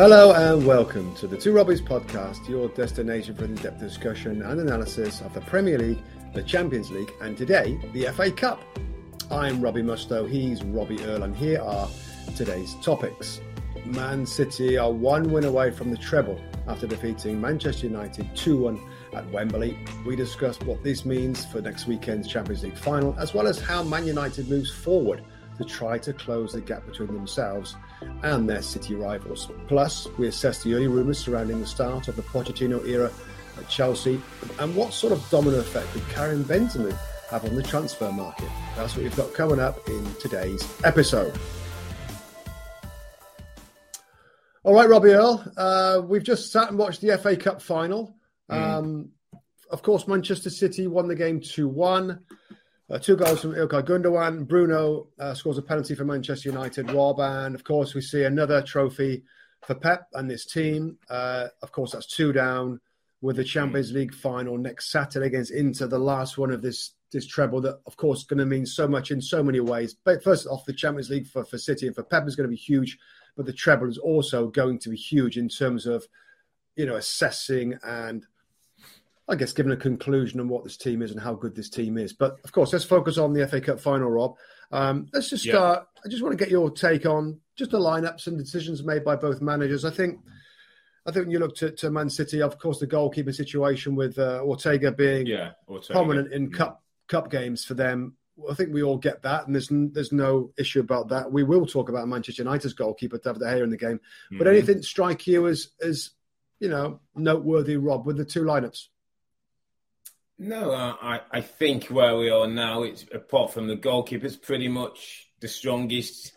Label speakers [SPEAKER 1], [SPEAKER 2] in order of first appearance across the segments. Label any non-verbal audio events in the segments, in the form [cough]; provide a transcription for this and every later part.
[SPEAKER 1] Hello and welcome to the Two Robbies podcast, your destination for in-depth discussion and analysis of the Premier League, the Champions League, and today the FA Cup. I'm Robbie Mustoe, he's Robbie Earle, and here are today's topics. Man City are one win away from the treble after defeating Manchester United 2-1 at Wembley. We discussed what this means for next weekend's Champions League final, as well as how Man United moves forward to try to close the gap between themselves and their city rivals. Plus, we assess the early rumours surrounding the start of the Pochettino era at Chelsea and what sort of domino effect could Karim Benzema have on the transfer market. That's what we've got coming up in today's episode. All right, Robbie Earle, uh, we've just sat and watched the FA Cup final. Mm. Um, of course, Manchester City won the game 2 1. Uh, two goals from Ilkay Gundogan. Bruno uh, scores a penalty for Manchester United. And of course, we see another trophy for Pep and this team. Uh, of course, that's two down with the Champions League final next Saturday against Inter, the last one of this this treble. That, of course, going to mean so much in so many ways. But first off, the Champions League for, for City and for Pep is going to be huge, but the treble is also going to be huge in terms of you know assessing and I guess, given a conclusion on what this team is and how good this team is. But of course, let's focus on the FA Cup final, Rob. Um, let's just start. Yeah. I just want to get your take on just the lineups and decisions made by both managers. I think, I think when you look to, to Man City, of course, the goalkeeper situation with uh, Ortega being
[SPEAKER 2] yeah, Ortega.
[SPEAKER 1] prominent in mm. cup cup games for them. I think we all get that, and there's there's no issue about that. We will talk about Manchester United's goalkeeper David De Gea in the game, mm-hmm. but anything strike you as as you know noteworthy, Rob, with the two lineups?
[SPEAKER 2] No, I, I think where we are now, it's apart from the goalkeepers, pretty much the strongest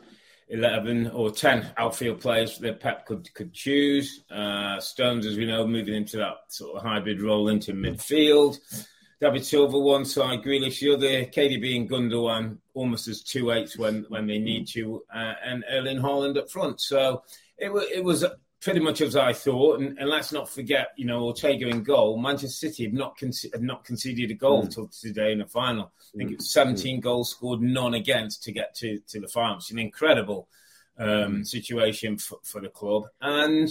[SPEAKER 2] 11 or 10 outfield players that Pep could, could choose. Uh, Stones, as we know, moving into that sort of hybrid role into midfield. David Silva one side, Grealish the other, KDB and Gundogan almost as two eights when, when they need to, uh, and Erling Haaland up front. So it, it was pretty much as I thought. And, and, let's not forget, you know, Ortega in goal. Manchester City have not con- have not conceded a goal mm. till today in the final. I think mm. it was 17 mm. goals scored, none against to get to, to the final. It's an incredible um, hmm. situation for, for, the club. And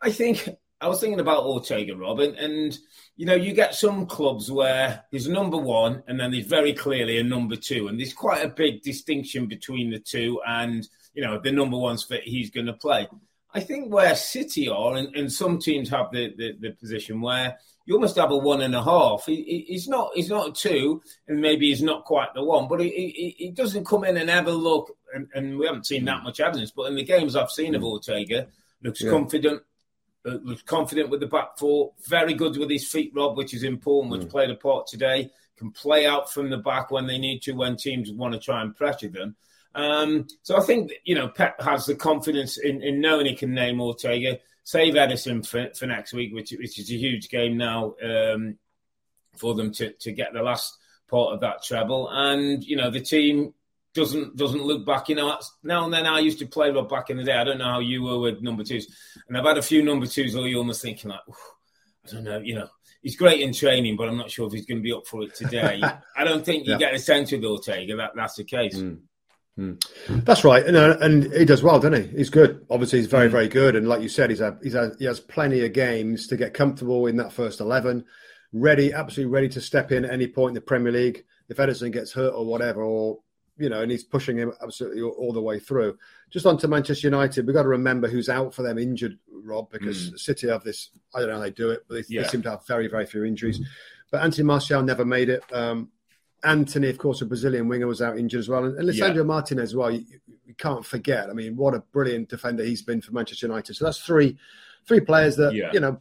[SPEAKER 2] I think I was thinking about Ortega, Robin, and you know, you get some clubs where there's number one and then there's very clearly a number two, and there's quite a big distinction between the two, and you know, the number one's that he's going to play. I think where City are, and, and some teams have the, the, the, position where you almost have a one and a half. He, he's not he's not a two, and maybe he's not quite the one, but he, he, he doesn't come in and ever look. And, and, we haven't seen that much evidence, but in the games I've seen of Ortega, looks yeah. confident. Uh, looks confident with the back four. Very good with his feet, Rob, which is important, which mm. played a part today. Can play out from the back when they need to, when teams want to try and pressure them. Um, so I think you know Pep has the confidence in, in knowing he can name Ortega, save Ederson for, for next week, which, which is a huge game now um, for them to, to get the last part of that treble. And you know the team doesn't doesn't look back. You know, now and then I used to play well back in the day. I don't know how you were with number twos, and I've had a few number twos where you're almost thinking like, I don't know, you know. He's great in training, but I'm not sure if he's going to be up for it today. [laughs] I don't think you yeah. get a sense with Ortega that that's the case. Mm.
[SPEAKER 1] Mm. That's right, and, uh, and he does well, doesn't he? He's good. Obviously, he's very, mm. very good, and like you said, he's a, he's a, he has plenty of games to get comfortable in that first eleven, ready, absolutely ready to step in at any point in the Premier League if Ederson gets hurt or whatever, or you know, and he's pushing him absolutely all, all the way through. Just on to Manchester United, we've got to remember who's out for them injured, Rob, because mm. City have this. I don't know how they do it, but they, yeah. they seem to have very, very few injuries. But Anthony Martial never made it. Um, Antony, of course, a Brazilian winger, was out injured as well, and, and Lisandro yeah. Martinez as well. You, you, can't forget. I mean, what a brilliant defender he's been for Manchester United. So that's three, three players that yeah. you know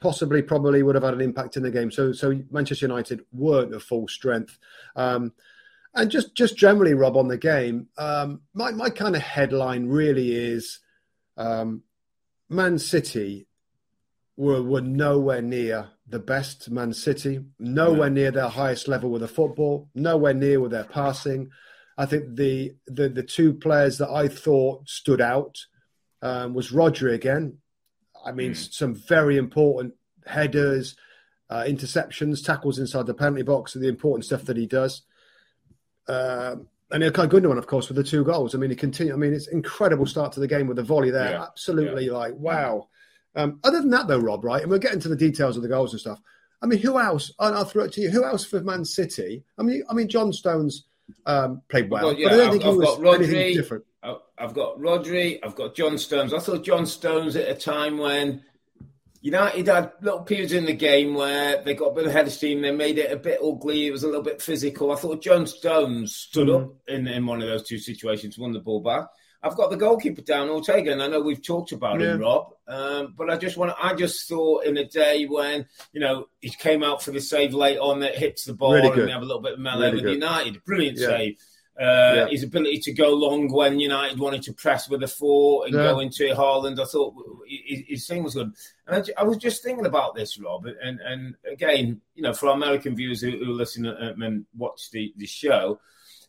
[SPEAKER 1] possibly probably would have had an impact in the game. So so Manchester United weren't at full strength. Um, and just just generally, Rob, on the game, um, my my kind of headline really is um, Man City were were nowhere near the best Man City, nowhere near their highest level with the football, nowhere near with their passing. I think the the, the two players that I thought stood out um, was Rodri again. I mean, mm. some very important headers, uh, interceptions, tackles inside the penalty box, and the important stuff that he does. Uh, and Ilkay Gundogan, of gun of course, with the two goals. I mean, he continued. I mean, it's incredible start to the game with the volley there. Yeah. Absolutely, yeah. like wow. Um, other than that, though, Rob, right, and we'll get into the details of the goals and stuff. I mean, who else? And I'll throw it to you. Who else for Man City? I mean, I mean, John Stones um, played well, got, yeah, but I don't I've, think I've he was Rodri, anything different.
[SPEAKER 2] I've got Rodri. I've got John Stones. I thought John Stones at a time when United had little periods in the game where they got a bit ahead of steam. They made it a bit ugly. It was a little bit physical. I thought John Stones stood mm. up in, in one of those two situations, won the ball back. I've got the goalkeeper down, Ortega, and I know we've talked about yeah. him, Rob. Um, but I just want I just thought in a day when you know he came out for the save late on that hits the ball really and we have a little bit of melee really with good. United, brilliant yeah. save. Uh, yeah. His ability to go long when United wanted to press with a four and yeah. go into Haaland, I thought his, his, thing was good. And I, I, was just thinking about this, Rob, and, and again, you know, for our American viewers who, who listen and watch the, the show,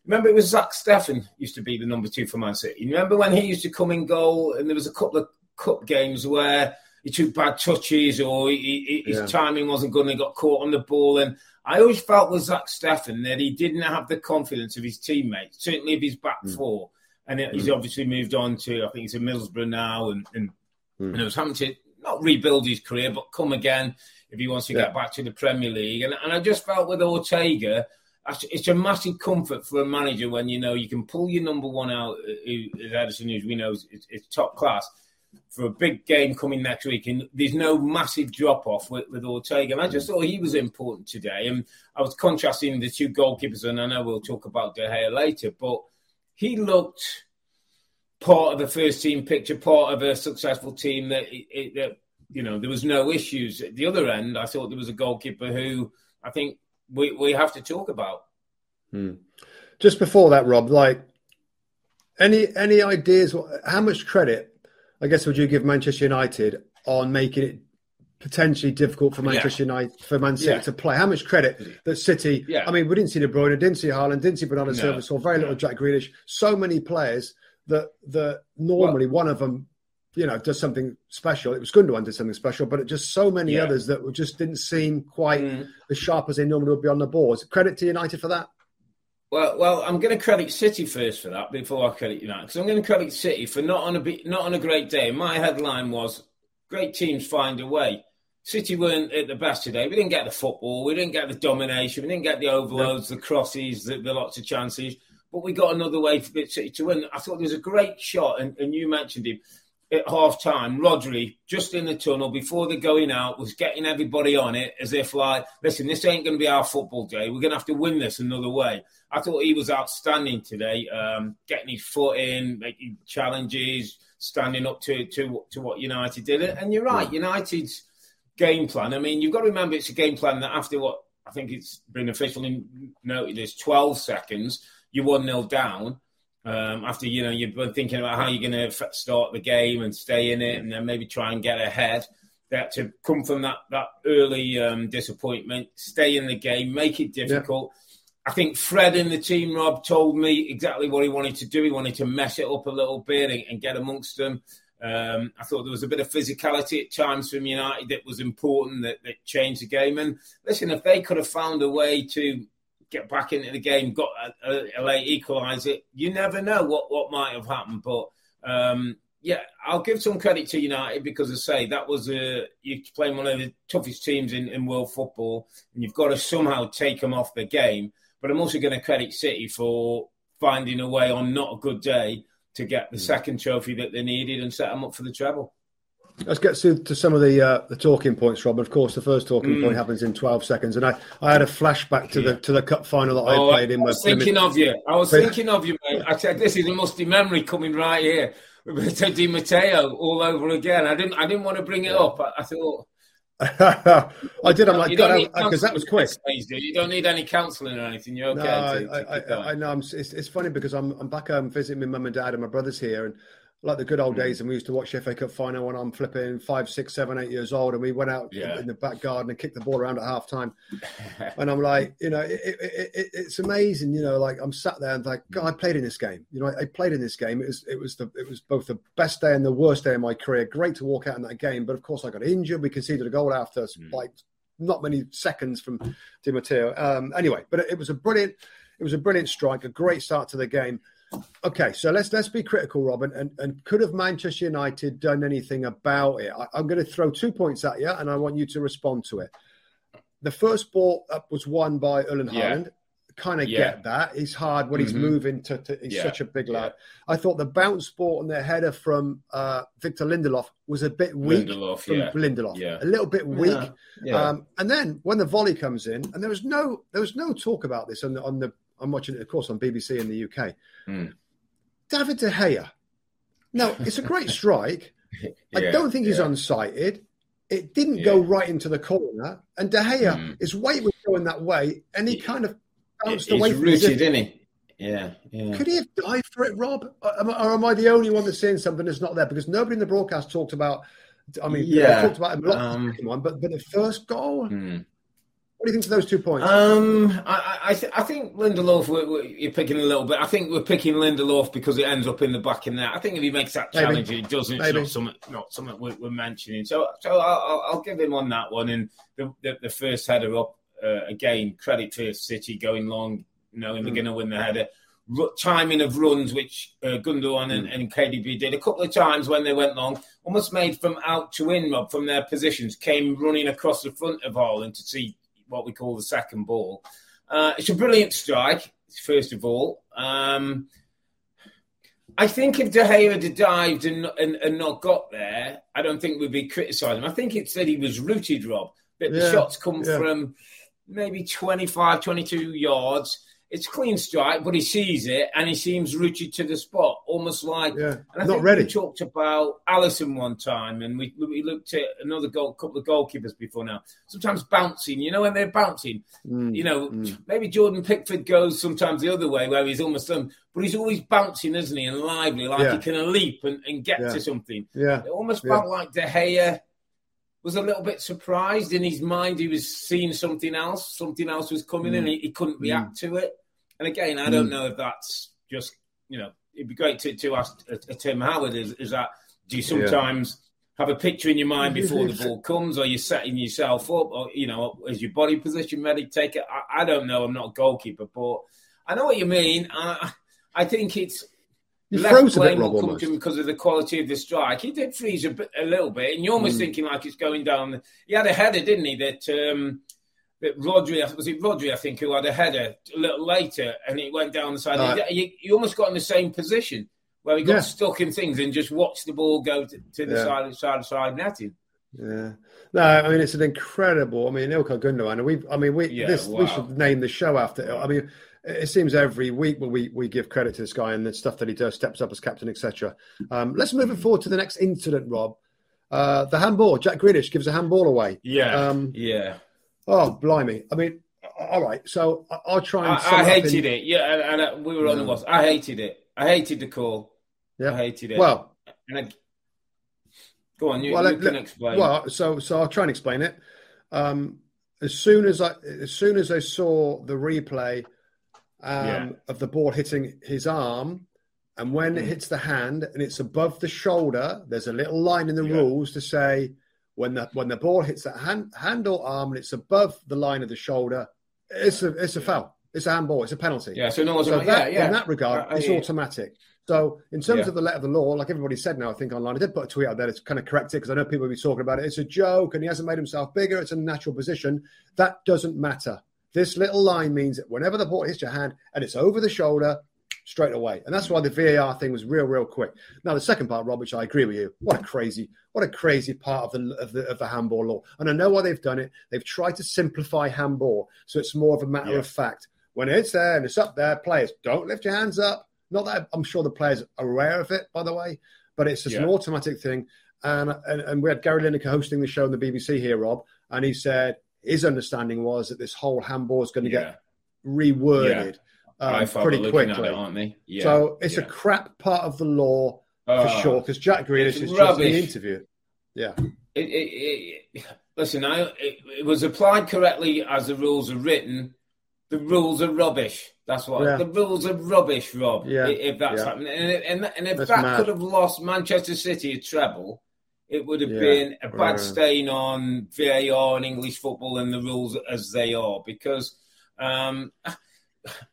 [SPEAKER 2] remember it was Zach Steffen used to be the number two for Man City. remember when he used to come in goal, and there was a couple of cup games where he took bad touches or he, he, his yeah. timing wasn't good and he got caught on the ball and I always felt with Zach Steffen that he didn't have the confidence of his teammates, certainly of his back mm. four. And mm. he's obviously moved on to, I think he's in Middlesbrough now, and, and, mm. and it was having to not rebuild his career, but come again if he wants to yeah. get back to the Premier League. And, and I just felt with Ortega, it's a massive comfort for a manager when you know you can pull your number one out, uh, who is Ederson, who we know is, is top class for a big game coming next week, and there's no massive drop off with, with Ortega. And I just thought he was important today. And I was contrasting the two goalkeepers, and I know we'll talk about De Gea later, but he looked part of the first team picture, part of a successful team that, that you know there was no issues. At the other end, I thought there was a goalkeeper who I think we we have to talk about.
[SPEAKER 1] Hmm. Just before that, Rob, like any any ideas? How much credit I guess would you give Manchester United on making it potentially difficult for Manchester yeah. United for Man City yeah. to play? How much credit that City? Yeah. I mean, we didn't see De Bruyne, didn't see Haaland, didn't see Bernardo no. Silva, saw very little Jack Grealish. So many players that that normally well, one of them, you know, does something special. It was Gundogan did something special, but it just so many yeah. others that were just didn't seem quite mm. as sharp as they normally would be on the boards. Credit to United for that.
[SPEAKER 2] Well, well, I'm going to credit City first for that before I credit United because I'm going to credit City for not on a not on a great day. My headline was "Great teams find a way." City weren't at the best today. We didn't get the football, we didn't get the domination, we didn't get the overloads, the crosses, the, the lots of chances, but we got another way for City to win. I thought there was a great shot, and, and you mentioned him at half time, Rodri, just in the tunnel before they're going out, was getting everybody on it as if, like, listen, this ain't going to be our football day. We're going to have to win this another way. I thought he was outstanding today, um, getting his foot in, making challenges, standing up to, to, to what United did. And you're right, United's game plan. I mean, you've got to remember it's a game plan that after what I think it's been officially noted as 12 seconds, you're 1 0 down um, after you know you've been thinking about how you're going to start the game and stay in it, and then maybe try and get ahead. That to come from that that early um, disappointment, stay in the game, make it difficult. Yeah. I think Fred in the team, Rob, told me exactly what he wanted to do. He wanted to mess it up a little bit and, and get amongst them. Um, I thought there was a bit of physicality at times from United that was important that, that changed the game. And listen, if they could have found a way to get back into the game, got a, a, late equaliser. You never know what, what might have happened. But um, yeah, I'll give some credit to United because I say that was a you're playing one of the toughest teams in, in world football, and you've got to somehow take them off the game. But I'm also going to credit City for finding a way on not a good day to get the mm. second trophy that they needed and set them up for the treble.
[SPEAKER 1] Let's get to, to some of the uh, the talking points, Rob. Of course, the first talking mm. point happens in 12 seconds, and I, I had a flashback to yeah. the to the cup final that oh, I played in.
[SPEAKER 2] I was thinking of you. I was thinking of you, mate. I said this is a Mustoe memory coming right here. [laughs] Roberto Di Matteo all over again. I didn't I didn't want to bring it up. I, I thought [laughs]
[SPEAKER 1] I did. I'm like, because that was quick.
[SPEAKER 2] You don't need any counselling or anything. You're okay. No,
[SPEAKER 1] to, I, to I, I, know. I'm, it's, it's, funny because I'm, I'm back home visiting my mum and dad and my brothers here, and like the good old mm. days, and we used to watch the FA Cup final when I'm flipping five, six, seven, eight years old, and we went out yeah. in the back garden and kicked the ball around at half time. [laughs] and I'm like, you know, it, it, it, it's amazing, you know, like I'm sat there and like, God, I played in this game. You know, I, I, played in this game. It was it was the it was both the best day and the worst day of my career. Great to walk out in that game, but of course I got injured. We conceded a goal after mm. like not many seconds from Di Matteo. Um, anyway, but it was a brilliant, it was a brilliant strike, a great start to the game. Okay, so let's let's be critical, Robin. And, and could have Manchester United done anything about it? I, am going to throw two points at you, and I want you to respond to it. The first ball up was won by yeah. Haaland. Kind of yeah. get that. He's hard when mm-hmm. he's moving to. to he's yeah. such a big lad. I thought the bounce ball and the header from uh, Victor Lindelof was a bit weak. Lindelof, from yeah. Lindelof, yeah. a little bit weak. Um, and then when the volley comes in, and there was no there was no talk about this on the on the I'm watching it, of course, on BBC in the UK. Mm. David De Gea. Now, it's a great [laughs] strike. yeah, I don't think he's yeah. unsighted. It didn't yeah. go right into the corner, and De Gea, mm. his weight was going that way, and he kind of bounced
[SPEAKER 2] away
[SPEAKER 1] from
[SPEAKER 2] rooted, it. didn't he? Yeah,
[SPEAKER 1] yeah. Could he have died for it, Rob? Or, or am I the only one that's saying something that's not there? Because nobody in the broadcast talked about. I mean, yeah, talked about him a lot, um, one, but but the first goal. Mm. What do you think of those two points?
[SPEAKER 2] Um, I I, th- I think Lindelof. We're, we're, you're picking a little bit. I think we're picking Lindelof because it ends up in the back in there. I think if he makes that challenge, Maybe. it doesn't. Maybe. It's not something, not something we're, we're, mentioning. So, so I'll, I'll, give him on that one. And the the, the first header up uh, again. Credit to City going long, knowing mm. they're going to win the header. R- timing of runs, which uh, Gundogan and, mm. and KDB did a couple of times when they went long, almost made from out to in, Rob, from their positions, came running across the front of Haaland to see what we call the second ball. Uh, it's a brilliant strike, first of all. Um, I think if De Gea had dived and, and, and, not got there, I don't think we'd be criticising him. I think it said he was rooted, Rob. But yeah, the shots come yeah. from maybe 25, 22 yards it's a clean strike, but he sees it and he seems rooted to the spot, almost like.
[SPEAKER 1] Yeah, and I not ready.
[SPEAKER 2] We talked about Alisson one time, and we we looked at another goal, couple of goalkeepers before now. Sometimes bouncing, you know, when they're bouncing, mm, you know, mm. maybe Jordan Pickford goes sometimes the other way where he's almost done, but he's always bouncing, isn't he, and lively, like yeah. he can leap and, and get yeah. to something.
[SPEAKER 1] Yeah,
[SPEAKER 2] it almost felt like De Gea was a little bit surprised in his mind. He was seeing something else. Something else was coming mm. and he, he, couldn't react mm. to it. And again, I don't mm. know if that's just, you know, it'd be great to, to ask uh, Tim Howard is, is that do you sometimes yeah. have a picture in your mind [laughs] before the ball comes or you're setting yourself up or, you know, is your body position ready to take it? I, I don't know. I'm not a goalkeeper, but I know what you mean. I, I think it's
[SPEAKER 1] you froze a bit, Rob,
[SPEAKER 2] almost. because of the quality of the strike. He did freeze a, bit, a little bit, and you're almost mm. thinking like it's going down. He had a header, didn't he? That um, that Rodri was it Rodri? I think who had a header a little later, and it went down the side. He, almost got in the same position where he got yeah. stuck in things and just watched the ball go to, to the yeah. side, side, side netting.
[SPEAKER 1] Yeah, no, I mean it's an incredible. I mean Ilkay Gundogan. We, I mean we yeah, this wow. we should name the show after. I mean it seems every week we we give credit to this guy and the stuff that he does, steps up as captain, etc. Um, let's move it forward to the next incident, Rob. Uh, the handball. Jack Grealish gives a handball away.
[SPEAKER 2] Yeah, um, yeah.
[SPEAKER 1] Oh, blimey! I mean, all right. So I'll try and.
[SPEAKER 2] I, I hated in... it. Yeah, and, and, uh, we were on the bus. I hated it. I hated the call. Yeah, I hated it.
[SPEAKER 1] Well,
[SPEAKER 2] I... go on. You, well, you let, can explain.
[SPEAKER 1] Well, so so I'll try and explain it. Um, as soon as I as soon as I saw the replay um, yeah. of the ball hitting his arm, and when mm. it hits the hand and it's above the shoulder, there's a little line in the yeah. rules to say when the when the ball hits that hand, hand or arm and it's above the line of the shoulder, it's a it's a foul. It's a handball. It's a penalty.
[SPEAKER 2] Yeah. So no one's
[SPEAKER 1] so
[SPEAKER 2] that, yeah,
[SPEAKER 1] yeah. In that regard, uh, it's automatic. So in terms yeah. of the letter of the law, like everybody said now, I think online, I did put a tweet out there to kind of correct it because I know people will be talking about it. It's a joke and he hasn't made himself bigger. It's a natural position. That doesn't matter. This little line means that whenever the ball hits your hand and it's over the shoulder, straight away. And that's why the VAR thing was real, real quick. Now, the second part, Rob, which I agree with you, what a crazy, what a crazy part of the, of the, of the handball law. And I know why they've done it. They've tried to simplify handball so it's more of a matter yeah. of fact. When it's there and it's up there, players don't lift your hands up. Not that I'm sure the players are aware of it, by the way, but it's just yeah. an automatic thing. And, and, and we had Gary Lineker hosting the show on the BBC here, Rob, and he said his understanding was that this whole handball is going to
[SPEAKER 2] Yeah.
[SPEAKER 1] get reworded um, pretty quickly.
[SPEAKER 2] it, aren't they? Yeah.
[SPEAKER 1] so it's a crap part of the law for
[SPEAKER 2] Oh,
[SPEAKER 1] sure. Because Jack Grealish is just in the interview. Yeah,
[SPEAKER 2] It, it, listen, I, it, it was applied correctly as the rules are written. The rules are rubbish. That's what
[SPEAKER 1] Yeah.
[SPEAKER 2] the rules are rubbish, Rob.
[SPEAKER 1] Yeah.
[SPEAKER 2] If that's
[SPEAKER 1] Yeah.
[SPEAKER 2] happening, and, and, and if
[SPEAKER 1] That's
[SPEAKER 2] that
[SPEAKER 1] mad.
[SPEAKER 2] could have lost Manchester City a treble, it would have
[SPEAKER 1] Yeah.
[SPEAKER 2] been a bad stain on VAR and English football and the rules as they are. Because um,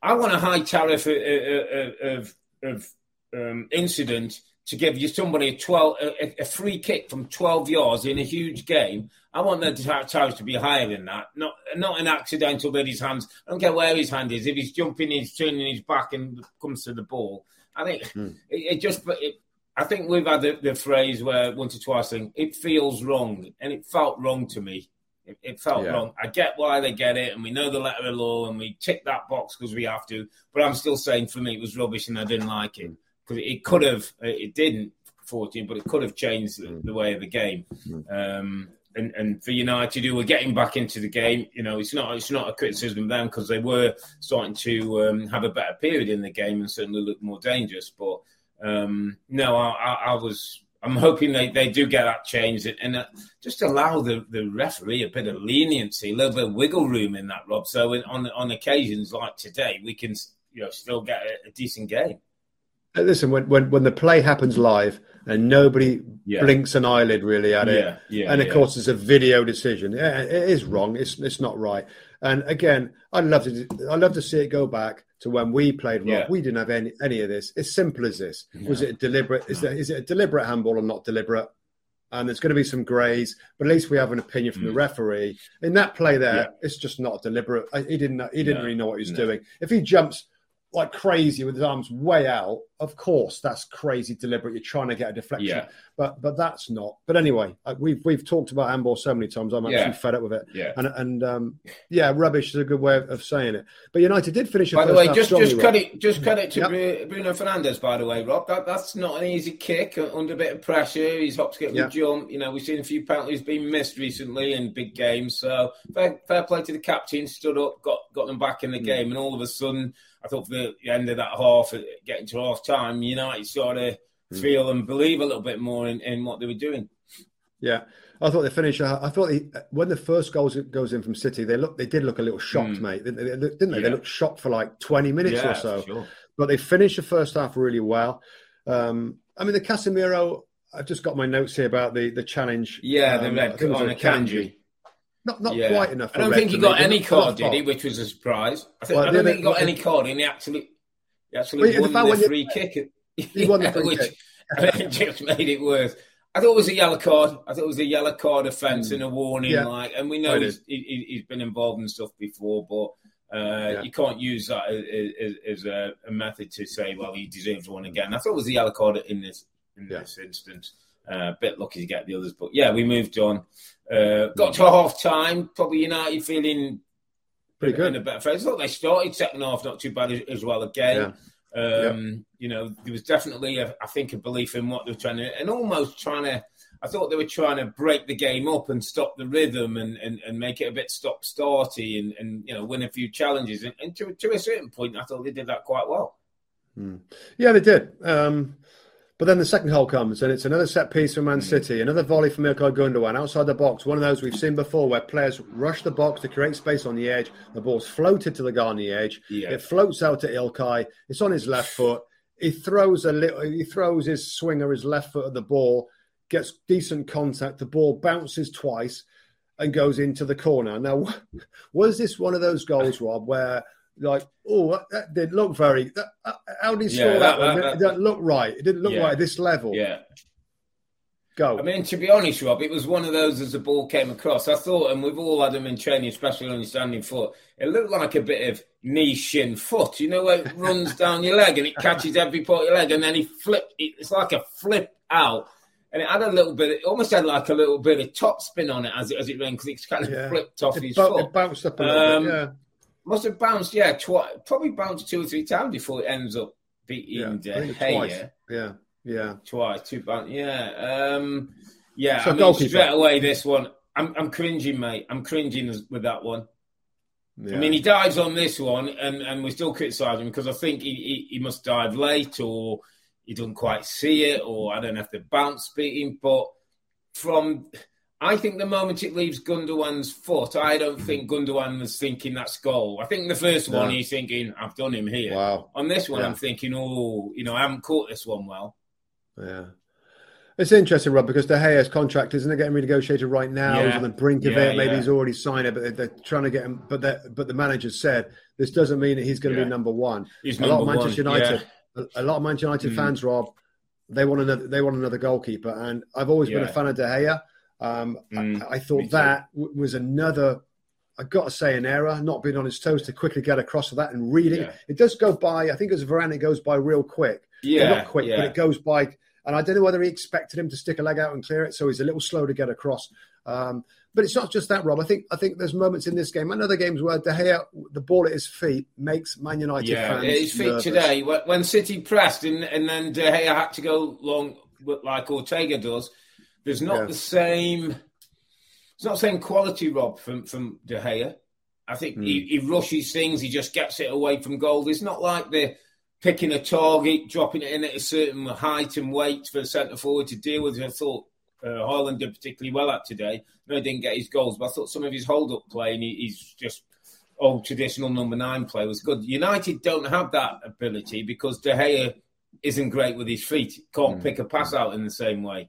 [SPEAKER 2] I want a high tariff of, of, of um, incident to give you somebody a twelve a, a free kick from twelve yards in a huge game. I want the tar- tariff to be higher than that, not not an accidental that his hands. I don't care where his hand is. If he's jumping, he's turning his back and comes to the ball. I think
[SPEAKER 1] Hmm.
[SPEAKER 2] it, it just. It, I think we've had the, the phrase where once or twice saying it feels wrong, and it felt wrong to me. It, it felt
[SPEAKER 1] Yeah.
[SPEAKER 2] wrong. I get why they get it, and we know the letter of law, and we tick that box because we have to. But I'm still saying for me it was rubbish, and I didn't like it because it could have. It didn't, 14, but it could have changed the, the way of the game. Um, and, and for United, who were getting back into the game, you know, it's not it's not a criticism of them because they were starting to um, have a better period in the game and certainly look more dangerous. But um, no, I, I, I was. I'm hoping they, they do get that changed and, and uh, just allow the, the referee a bit of leniency, a little bit of wiggle room in that, Rob. So in, on on occasions like today, we can you know still get a, a decent game.
[SPEAKER 1] Uh, listen, when, when when the play happens live and nobody
[SPEAKER 2] Yeah.
[SPEAKER 1] blinks an eyelid really at it,
[SPEAKER 2] Yeah, yeah,
[SPEAKER 1] and of course it's a video decision. It is wrong. It's it's not right. And again, I'd love to I'd love to see it go back to when we played. Rob.
[SPEAKER 2] Yeah.
[SPEAKER 1] We didn't have any any of this. It's simple as this. Was it a deliberate? Is that is it a deliberate handball or not deliberate? And there's going to be some greys, but at least we have an opinion from the
[SPEAKER 2] Mm.
[SPEAKER 1] referee. In that play there,
[SPEAKER 2] Yeah.
[SPEAKER 1] it's just not deliberate. He didn't. He didn't
[SPEAKER 2] No,
[SPEAKER 1] really know what he was
[SPEAKER 2] no.
[SPEAKER 1] doing. If he jumps like crazy with his arms way out, of course that's crazy deliberate. You're trying to get a deflection,
[SPEAKER 2] Yeah.
[SPEAKER 1] but but that's not. But anyway, we've we've talked about handball so many times. I'm actually
[SPEAKER 2] Yeah.
[SPEAKER 1] fed up with it.
[SPEAKER 2] Yeah.
[SPEAKER 1] And and um, yeah, rubbish is a good way of, of saying it. But United did finish.
[SPEAKER 2] By the way, just
[SPEAKER 1] strongly,
[SPEAKER 2] just
[SPEAKER 1] Rob.
[SPEAKER 2] credit just credit to
[SPEAKER 1] Yep.
[SPEAKER 2] Bruno Fernandes. By the way, Rob, that, that's not an easy kick uh, under a bit of pressure. He's hop, skip, and
[SPEAKER 1] Yeah.
[SPEAKER 2] jump. You know, we've seen a few penalties being missed recently in big games. So fair, fair play to the captain. Stood up, got got them back in the game, and all of a sudden, I thought for the end of that half, uh, getting to half time, United sort of
[SPEAKER 1] Hmm.
[SPEAKER 2] feel and believe a little bit more in, in what they were doing.
[SPEAKER 1] Yeah, I thought they finished. uh, I thought they, when the first goal goes in from City, they look they did look a little shocked,
[SPEAKER 2] Mm.
[SPEAKER 1] mate. Didn't they? Didn't they? They looked shocked for like twenty minutes
[SPEAKER 2] yeah,
[SPEAKER 1] or so.
[SPEAKER 2] sure.
[SPEAKER 1] but they finished the first half really well. Um, I mean, the Casemiro. I've just got my notes here about the the challenge.
[SPEAKER 2] Yeah,
[SPEAKER 1] Um,
[SPEAKER 2] the red
[SPEAKER 1] think it was
[SPEAKER 2] on
[SPEAKER 1] a
[SPEAKER 2] Akanji.
[SPEAKER 1] Not not
[SPEAKER 2] Yeah.
[SPEAKER 1] quite enough.
[SPEAKER 2] I don't think he got any card, did he? Which was a surprise. I, think,
[SPEAKER 1] well,
[SPEAKER 2] I don't think he got any card, and he actually, he actually
[SPEAKER 1] Well, the
[SPEAKER 2] won the
[SPEAKER 1] you-
[SPEAKER 2] free kick. [laughs]
[SPEAKER 1] He won the [laughs] free
[SPEAKER 2] which
[SPEAKER 1] kick. [laughs]
[SPEAKER 2] it just made it worse. I thought it was a yellow card. I thought it was a yellow card offence and a warning.
[SPEAKER 1] Yeah.
[SPEAKER 2] Like, and we know he's, he, he's been involved in stuff before, but uh,
[SPEAKER 1] Yeah.
[SPEAKER 2] you can't use that as, as, a, a method to say, well, he deserves one again. I thought it was a yellow card in this in
[SPEAKER 1] Yeah.
[SPEAKER 2] this instance. Uh, a bit lucky to get the others, but yeah, we moved on. Uh, got to half time. Probably United feeling
[SPEAKER 1] Pretty good
[SPEAKER 2] in a better phase. I thought they started second half not too bad as, as well again. Um, You know, there was definitely, a, I think, a belief in what they were trying to, and almost trying to. I thought they were trying to break the game up and stop the rhythm and, and, and make it a bit stop starty and, and you know win a few challenges. And, and to, to a certain point, I thought they did that quite well.
[SPEAKER 1] Yeah, they did. Um, but then the second goal comes, and it's another set piece from Man
[SPEAKER 2] Mm.
[SPEAKER 1] City, another volley from Ilkay Gundogan outside the box. One of those we've seen before, where players rush the box to create space on the edge. The ball's floated to the guy on the edge.
[SPEAKER 2] Yeah.
[SPEAKER 1] It floats out to Ilkay. It's on his left foot. He throws a little. He throws his swinger, his left foot at the ball, gets decent contact. The ball bounces twice and goes into the corner. Now, [laughs] was this one of those goals, Rob, where like, oh, that, that didn't look very. That, uh, how did he
[SPEAKER 2] Yeah,
[SPEAKER 1] score that,
[SPEAKER 2] that-
[SPEAKER 1] one?
[SPEAKER 2] that-
[SPEAKER 1] it didn't look right. It didn't look
[SPEAKER 2] Yeah.
[SPEAKER 1] right at this level.
[SPEAKER 2] Yeah.
[SPEAKER 1] Go.
[SPEAKER 2] I mean, to be honest, Rob, it was one of those as the ball came across. I thought, and we've all had them in training, especially on your standing foot, it looked like a bit of knee shin foot. You know, where it runs [laughs] down your leg and it catches every part of your leg, and then he flipped. It's like a flip out. And it had a little bit, it almost had like a little bit of top spin on it as it, as it ran because it's kind of
[SPEAKER 1] Yeah.
[SPEAKER 2] flipped off
[SPEAKER 1] it,
[SPEAKER 2] his foot.
[SPEAKER 1] it bounced up a little
[SPEAKER 2] Um,
[SPEAKER 1] bit. Yeah.
[SPEAKER 2] Must have bounced, yeah, twi- probably bounced two or three times before it ends up beating
[SPEAKER 1] Yeah. I
[SPEAKER 2] De
[SPEAKER 1] twice.
[SPEAKER 2] Gea.
[SPEAKER 1] Yeah. Yeah,
[SPEAKER 2] twice, two bad. Yeah, um, yeah. So I mean, straight away, this one, I'm, I'm cringing, mate. I'm cringing with that one. Yeah. I mean, he dives on this one, and, and we're still criticising because I think he, he, he, must dive late, or he doesn't quite see it, or I don't know if the bounce beat him. But from, I think the moment it leaves Gundogan's foot, I don't think Gundogan was thinking that's goal. I think the first one he's thinking, I've done him here.
[SPEAKER 1] Wow.
[SPEAKER 2] On this one, yeah. I'm thinking, oh, you know, I haven't caught this one well.
[SPEAKER 1] Yeah. It's interesting, Rob, because De Gea's contract isn't it getting renegotiated right now? Yeah. He's on the brink of yeah, it. Maybe he's already signed it, but they're, they're trying to get him. But but the manager said this doesn't mean that he's going to be number one.
[SPEAKER 2] He's
[SPEAKER 1] a
[SPEAKER 2] lot
[SPEAKER 1] of Manchester one. United, a, a, lot of Manchester United mm. fans, Rob, they want another. They want another goalkeeper, and I've always been a fan of De Gea. Um, mm. I, I, thought that w- was another. I've got to say, an error, not being on his toes to quickly get across to that and reading. It does go by. I think as Varane, it goes by real quick.
[SPEAKER 2] Yeah,
[SPEAKER 1] not quick, but it goes by and I don't know whether he expected him to stick a leg out and clear it, so he's a little slow to get across. Um, but it's not just that, Rob. I think I think there's moments in this game and other games where De Gea, the ball at his feet, makes Man United
[SPEAKER 2] yeah,
[SPEAKER 1] fans.
[SPEAKER 2] Yeah, his feet
[SPEAKER 1] nervous.
[SPEAKER 2] today when City pressed and, and then De Gea had to go long like Ortega does. There's not yeah. the same. It's not the same quality, Rob, from from De Gea. I think mm. he, he rushes things. He just gets it away from goal. It's not like the picking a target, dropping it in at a certain height and weight for a centre forward to deal with. I thought uh, Haaland did particularly well at today. No, he didn't get his goals, but I thought some of his hold up play and he, he's just old traditional number nine play was good. United don't have that ability because De Gea isn't great with his feet. Can't mm. pick a pass out in the same way.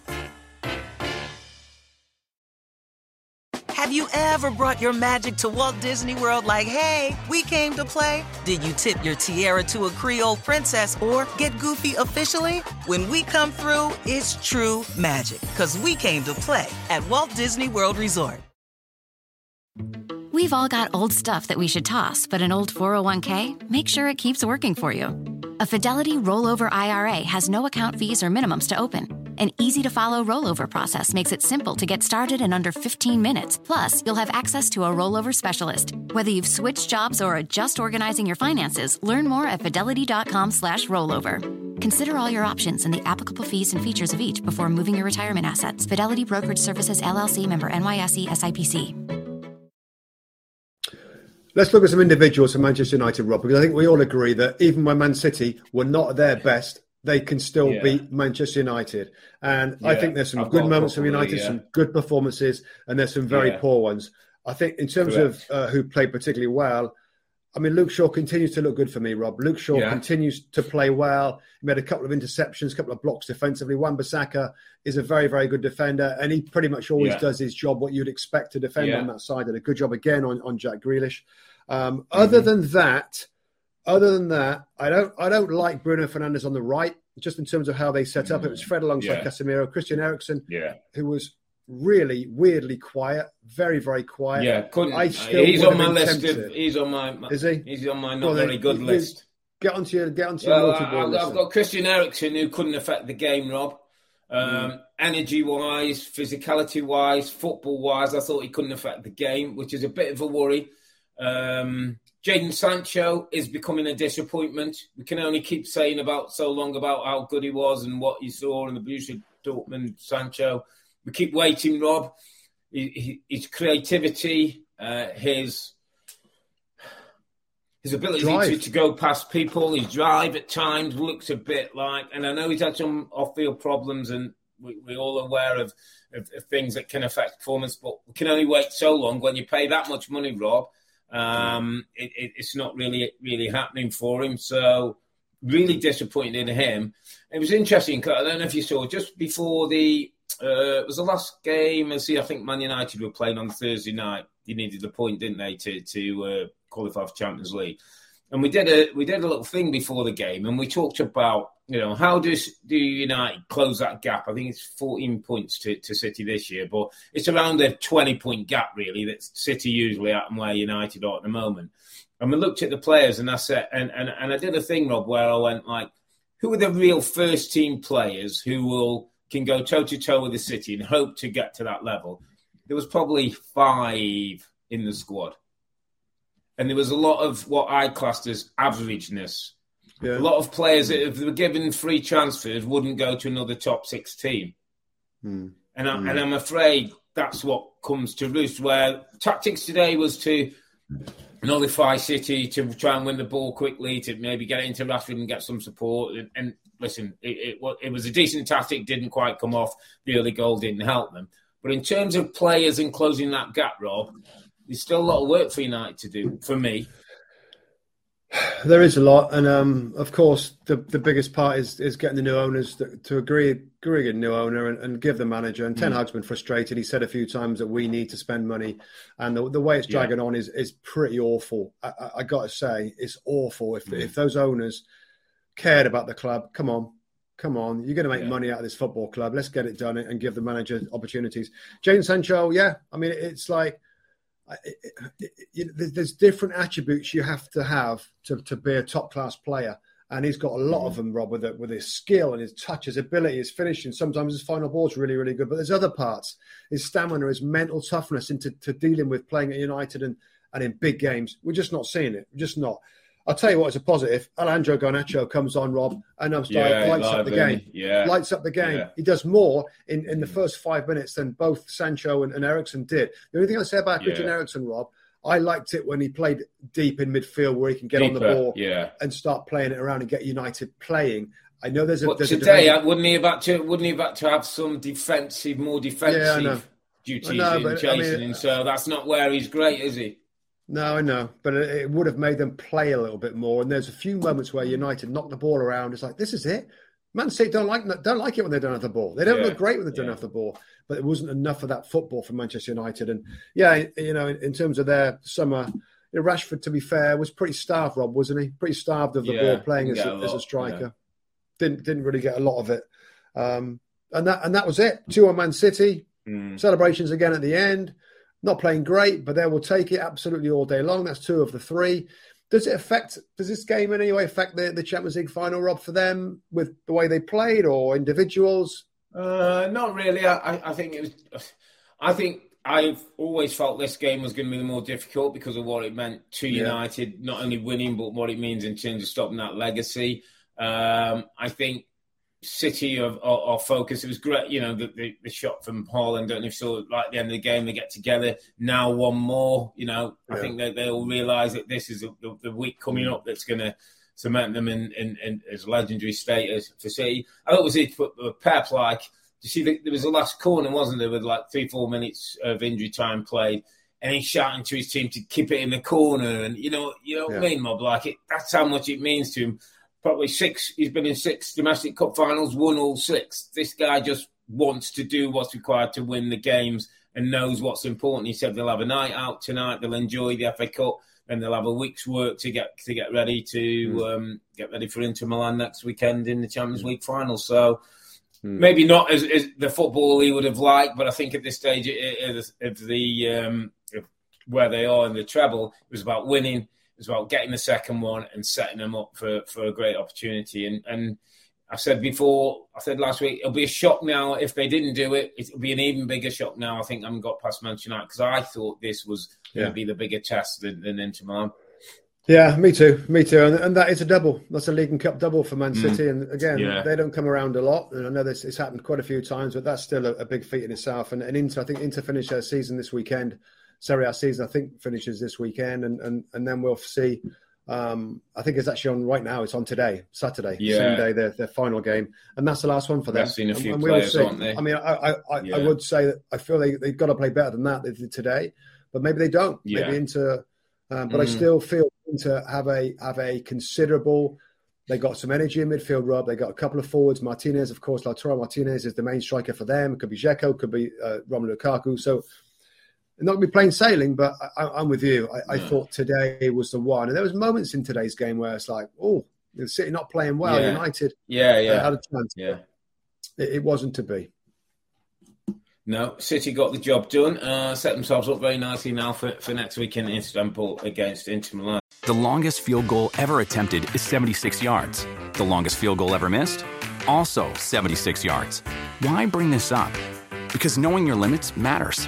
[SPEAKER 3] Ever brought your magic to Walt Disney World like, hey, we came to play? Did you tip your tiara to a Creole princess or get goofy officially? When we come through, it's true magic because we came to play at Walt Disney World Resort.
[SPEAKER 4] We've all got old stuff that we should toss, but an old 401k, make sure it keeps working for you. A Fidelity Rollover IRA has no account fees or minimums to open an easy to follow rollover process makes it simple to get started in under 15 minutes. Plus, you'll have access to a rollover specialist. Whether you've switched jobs or are just organizing your finances, learn more at fidelity.com/slash rollover. Consider all your options and the applicable fees and features of each before moving your retirement assets. Fidelity Brokerage Services LLC member NYSE SIPC.
[SPEAKER 1] Let's look at some individuals from Manchester United, Rob, because I think we all agree that even when Man City were not at their best, they can still yeah. beat Manchester United. And yeah. I think there's some I've good moments from United, yeah. some good performances, and there's some very poor ones. I think in terms Correct. of uh, who played particularly well, I mean, Luke Shaw continues to look good for me, Rob. Luke Shaw continues to play well. He made a couple of interceptions, a couple of blocks defensively. Wan-Bissaka is a very, very good defender, and he pretty much always does his job, what you'd expect to defend on that side. Did a good job again on, on Jack Grealish. Um, mm-hmm. Other than that, other than that, I don't I don't like Bruno Fernandes on the right, just in terms of how they set up. It was Fred alongside yeah. Casemiro, Christian Eriksen,
[SPEAKER 2] yeah.
[SPEAKER 1] who was really weirdly quiet, very very quiet.
[SPEAKER 2] Yeah, couldn't. I still he's on my list. Of, he's on my. Is he? He's on my not well, very good list.
[SPEAKER 1] Get onto your get onto
[SPEAKER 2] well,
[SPEAKER 1] your
[SPEAKER 2] I, I've got Christian Eriksen who couldn't affect the game, Rob. Um, mm. Energy wise, physicality wise, football wise, I thought he couldn't affect the game, which is a bit of a worry. Um, Jadon Sancho is becoming a disappointment. We can only keep saying about so long about how good he was and what you saw in the Borussia Dortmund Sancho. We keep waiting, Rob. His creativity, uh, his his ability to, to, go past people, his drive at times looks a bit like, and I know he's had some off-field problems, and we, are all aware of, of, of, things that can affect performance. But we can only wait so long when you pay that much money, Rob. Um, it, it, it's not really really happening for him. So really disappointed in him. It was interesting. I don't know if you saw just before the uh, it was the last game. I see. I think Man United were playing on Thursday night. You needed the point, didn't they, to to uh, qualify for Champions League? and we did a we did a little thing before the game, and we talked about you know how does do United close that gap? I think it's 14 points to, to City this year, but it's around a 20 point gap really that City usually at and where United are at the moment. And we looked at the players, and I said, and, and and I did a thing, Rob, where I went like, who are the real first team players who will can go toe to toe with the City and hope to get to that level? There was probably five in the squad and there was a lot of what I classed as averageness. Yeah. A lot of players that, if they were given free transfers, wouldn't go to another top six team. Mm. And, I, mm. and I'm afraid that's what comes to roost. Where tactics today was to nullify City, to try and win the ball quickly, to maybe get into Rashford and get some support. And, and listen, it, it, it was a decent tactic, didn't quite come off. The early goal didn't help them. But in terms of players and closing that gap, Rob, there's still a lot of work for United to do for me.
[SPEAKER 1] There is a lot, and um, of course, the the biggest part is is getting the new owners to, to agree agree a new owner and, and, give the manager. And Ten mm. Hag's been frustrated. He said a few times that we need to spend money, and the, the way it's dragging yeah. on is is pretty awful. I, I, I got to say, it's awful. If mm. if those owners cared about the club, come on, come on, you're going to make yeah. money out of this football club. Let's get it done and give the manager opportunities. Jadon Sancho, yeah, I mean, it's like there's different attributes you have to have to, to be a top class player. And he's got a lot of mm. them, Rob, with, it, with his skill and his touch, his ability, his finishing. Sometimes his final ball is really, really good. But there's other parts his stamina, his mental toughness into to dealing with playing at United and, and in big games. We're just not seeing it. We're just not. I'll tell you what is a positive. Alejandro Garnacho comes on, Rob, and I'm starting yeah, lights up the game.
[SPEAKER 2] Yeah.
[SPEAKER 1] Lights up the game. Yeah. He does more in, in the first five minutes than both Sancho and, and Eriksen did. The only thing I say about Christian yeah. Eriksen, Rob, I liked it when he played deep in midfield where he can get Deeper, on the ball
[SPEAKER 2] yeah.
[SPEAKER 1] and start playing it around and get United playing. I know there's a
[SPEAKER 2] but
[SPEAKER 1] there's
[SPEAKER 2] today a wouldn't he have had to wouldn't he have had to have some defensive, more defensive yeah, duties know, in chasing, I mean, so that's not where he's great, is he?
[SPEAKER 1] No, I know, but it would have made them play a little bit more. And there's a few moments where United knock the ball around. It's like this is it. Man City don't like don't like it when they don't have the ball. They don't yeah, look great when they don't have the ball. But it wasn't enough of that football for Manchester United. And yeah, you know, in, in terms of their summer, you know, Rashford, to be fair, was pretty starved. Rob wasn't he? Pretty starved of the yeah, ball playing as a, a, as a, striker. Yeah. Didn't didn't really get a lot of it. Um, and that and that was it. Two on Man City. Mm. Celebrations again at the end. Not playing great, but they will take it absolutely all day long. That's two of the three. Does it affect? Does this game in any way affect the, the Champions League final, Rob, for them with the way they played or individuals?
[SPEAKER 2] Uh, not really. I, I think it was. I think I've always felt this game was going to be more difficult because of what it meant to United, not only winning, but what it means in terms of stopping that legacy. Um, I think City are, are, focused. It was great, you know, the, the, the shot from Haaland. Don't know if you saw right at the end of the game they get together. Now one more, you know, yeah. I think they, they'll realise that this is the, the, week coming mm. up that's going to cement them in, in, in, as legendary status for City. I thought it was it for Pep, like, you see, the, there was a last corner, wasn't there, with like three, four minutes of injury time played. And he's shouting to his team to keep it in the corner, and you know, you know what yeah. I mean, Mob. Like it, that's how much it means to him probably six. He's been in six domestic cup finals, won all six. This guy just wants to do what's required to win the games and knows what's important. He said they'll have a night out tonight. They'll enjoy the FA Cup, and they'll have a week's work to get to get ready to mm. um, get ready for Inter Milan next weekend in the Champions League final. So. Mm. Maybe not as, as, the football he would have liked, but I think at this stage of the um, where they are in the treble, it was about winning as well, getting the second one and setting them up for, for a great opportunity. And and I said before, I said last week, it'll be a shock now if they didn't do it. It'll be an even bigger shock now. I think I haven't got past Manchester United because I thought this was yeah. going to be the bigger test than, than Inter Milan.
[SPEAKER 1] Yeah, me too, me too, and, and, that is a double. That's a League and Cup double for Man mm. City, mm. and again, yeah. they don't come around a lot. And I know this it's happened quite a few times, but that's still a, a big feat in itself. And, and Inter, I think Inter finished their season this weekend Serie A season, I think, finishes this weekend, and and, and then we'll see. Um, I think it's actually on right now. It's on today, Saturday, yeah. same day, their, their final game, and that's the last one for them.
[SPEAKER 2] I've seen a few and, and players, we'll see.
[SPEAKER 1] I mean, I I, yeah. I, would say that I feel they they've got to play better than that they did today, but maybe they don't. Yeah. Maybe into, um, but mm. I still feel to have a have a considerable. They got some energy in midfield, Rob. They got a couple of forwards. Martinez, of course, Lautaro Martinez is the main striker for them. It could be Dzeko, could be uh, Romelu Lukaku. So not going to be plain sailing, but I, am with you. I, I thought today was the one, and there was moments in today's game where it's like, oh, the City not playing well.
[SPEAKER 2] Yeah.
[SPEAKER 1] United,
[SPEAKER 2] yeah, yeah,
[SPEAKER 1] uh, had a chance.
[SPEAKER 2] Yeah,
[SPEAKER 1] it, it, wasn't to be.
[SPEAKER 2] No, City got the job done. Uh, set themselves up very nicely now for, for next weekend in Istanbul against Inter Milan.
[SPEAKER 5] The longest field goal ever attempted is 76 yards. The longest field goal ever missed, also 76 yards. Why bring this up? Because knowing your limits matters,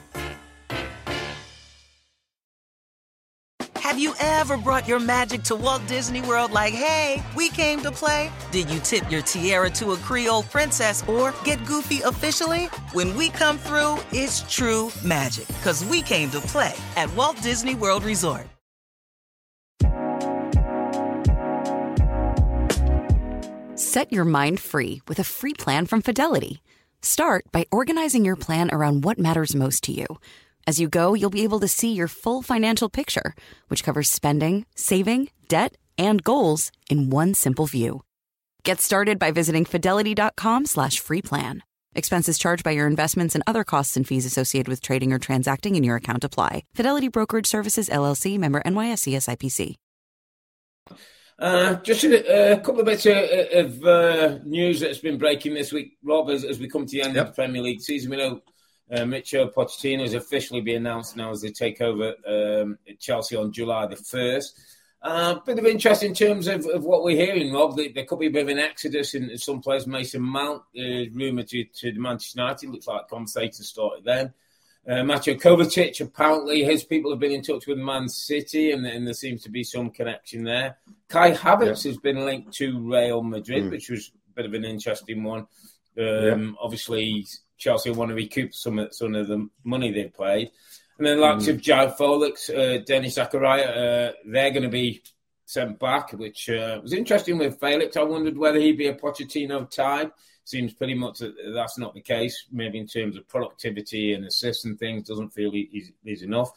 [SPEAKER 3] You ever brought your magic to Walt Disney World like, hey, we came to play? Did you tip your tiara to a Creole princess or get goofy officially? When we come through, it's true magic because we came to play at Walt Disney World Resort.
[SPEAKER 6] Set your mind free with a free plan from Fidelity. Start by organizing your plan around what matters most to you. As you go, you'll be able to see your full financial picture, which covers spending, saving, debt, and goals in one simple view. Get started by visiting fidelity.com slash free plan. Expenses charged by your investments and other costs and fees associated with trading or transacting in your account apply. Fidelity Brokerage Services, LLC, member NYSE SIPC.
[SPEAKER 2] Uh, just a, a, couple of bits of, of uh, news that's been breaking this week, Rob, as, as we come to the end yep. of the Premier League season. We know uh, Michel Pochettino has officially been announced now as they take over um, at Chelsea on July the 1st. A uh, bit of interest in terms of, of what we're hearing, Rob. There, could be a bit of an exodus in, in some players. Mason Mount is uh, rumoured to, to Manchester United. Looks like conversations started then. Uh, Mateo Kovacic, apparently his people have been in touch with Man City and, and there seems to be some connection there. Kai Havertz yeah. has been linked to Real Madrid, mm. which was a bit of an interesting one. Um, yeah. Obviously, Chelsea want to recoup some of, some of the money they've played. And then likes mm. of João Felix, uh, Denis Zakaria, uh, they're going to be sent back, which uh, was interesting with Felix. I wondered whether he'd be a Pochettino type. Seems pretty much that that's not the case. Maybe in terms of productivity and assists and things, doesn't feel he's, he's enough.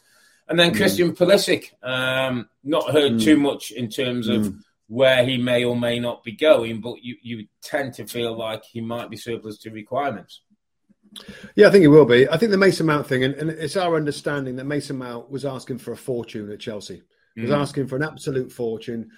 [SPEAKER 2] And then mm. Christian Pulisic, um, not heard mm. too much in terms of mm. where he may or may not be going, but you, you tend to feel like he might be surplus to requirements.
[SPEAKER 1] Yeah, I think it will be. I think the Mason Mount thing, and, and it's our understanding that Mason Mount was asking for a fortune at Chelsea. He was mm. asking for an absolute fortune.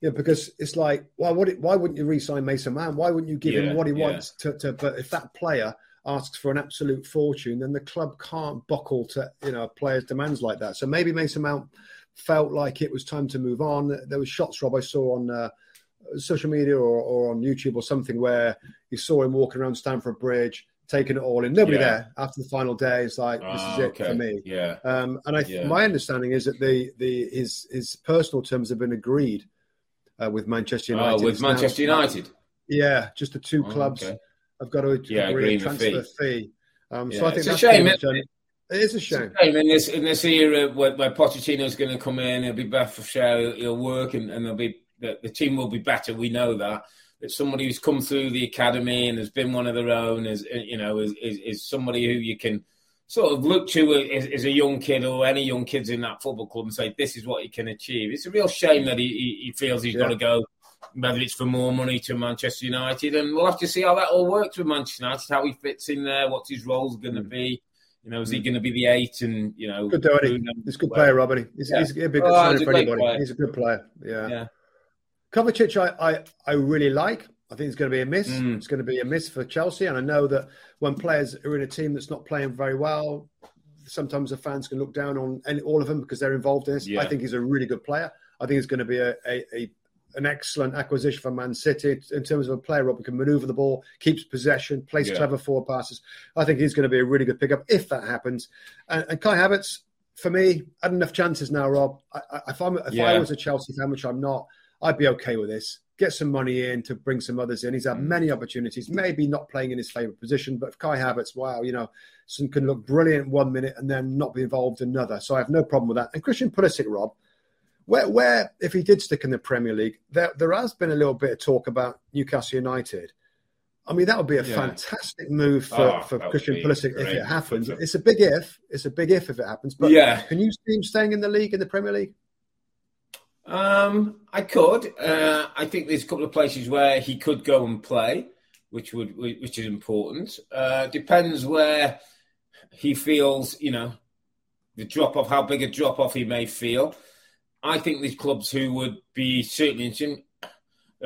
[SPEAKER 1] Yeah, because it's like, why would it, why wouldn't you re-sign Mason Mount? Why wouldn't you give yeah, him what he yeah. wants to, to? But if that player asks for an absolute fortune, then the club can't buckle to you know a player's demands like that. So maybe Mason Mount felt like it was time to move on. There was shots, Rob, I saw on uh, social media or, or on YouTube or something where you saw him walking around Stamford Bridge taking it all in. Nobody yeah. there after the final day is like, this is it okay. for me.
[SPEAKER 2] Yeah.
[SPEAKER 1] Um, and I, yeah. my understanding is that the the his his personal terms have been agreed uh, with Manchester oh, United.
[SPEAKER 2] Oh, with Manchester now, United.
[SPEAKER 1] Yeah, just the two clubs oh, okay. have got to
[SPEAKER 2] yeah, agree
[SPEAKER 1] a transfer fee. fee. Um. So I think
[SPEAKER 2] it's
[SPEAKER 1] that's
[SPEAKER 2] a shame.
[SPEAKER 1] It, it is a shame.
[SPEAKER 2] It's A shame in this in this era where, where Pochettino's going to come in, he'll be better for show, he'll work, and, and there'll be the, the team will be better. We know that that somebody who's come through the academy and has been one of their own is you know is, is, is somebody who you can sort of look to as, as, a young kid or any young kids in that football club and say this is what he can achieve. It's a real shame that he, he feels he's yeah. got to go, whether it's for more money to Manchester United, and we'll have to see how that all works with Manchester United, how he fits in there, what his role's going to mm. be. You know, is he mm. going to be the eight? And you know,
[SPEAKER 1] good it. He's a good player, Robert. He's, yeah. he's a big oh, sign for anybody. Player. He's a good player. Yeah. yeah. Kovacic, I, I, I really like. I think it's going to be a miss. Mm. It's going to be a miss for Chelsea. And I know that when players are in a team that's not playing very well, sometimes the fans can look down on any, all of them because they're involved in this. Yeah. I think he's a really good player. I think it's going to be a, a, a an excellent acquisition for Man City in terms of a player who can manoeuvre the ball, keeps possession, plays yeah. clever forward passes. I think he's going to be a really good pickup if that happens. And, and Kai Havertz, for me, had enough chances now, Rob. I, I, if, if yeah. I was a Chelsea fan, which I'm not, I'd be okay with this get some money in to bring some others in. He's had mm. many opportunities, maybe not playing in his favourite position, but if Kai Havertz, wow, you know, some can look brilliant one minute and then not be involved another. So I have no problem with that. And Christian Pulisic, Rob, where, where if he did stick in the Premier League, there, there has been a little bit of talk about Newcastle United. I mean, that would be a yeah. fantastic move for,
[SPEAKER 2] oh,
[SPEAKER 1] for Christian Pulisic if it happens. It's a big if. It's a big if if it happens. But
[SPEAKER 2] yeah.
[SPEAKER 1] can you see him staying in the league, in the Premier League?
[SPEAKER 2] Um, I could. Uh, I think there's a couple of places where he could go and play, which would which is important. Uh, depends where he feels, you know, the drop off, how big a drop off he may feel. I think these clubs who would be certainly interesting. I